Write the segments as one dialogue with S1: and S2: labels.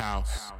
S1: house.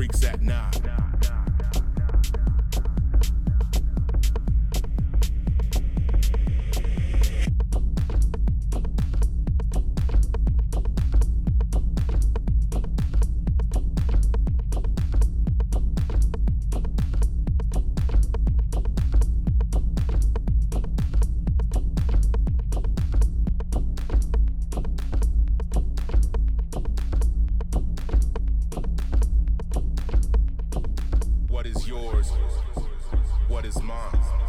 S1: Freaks at night. What is mine?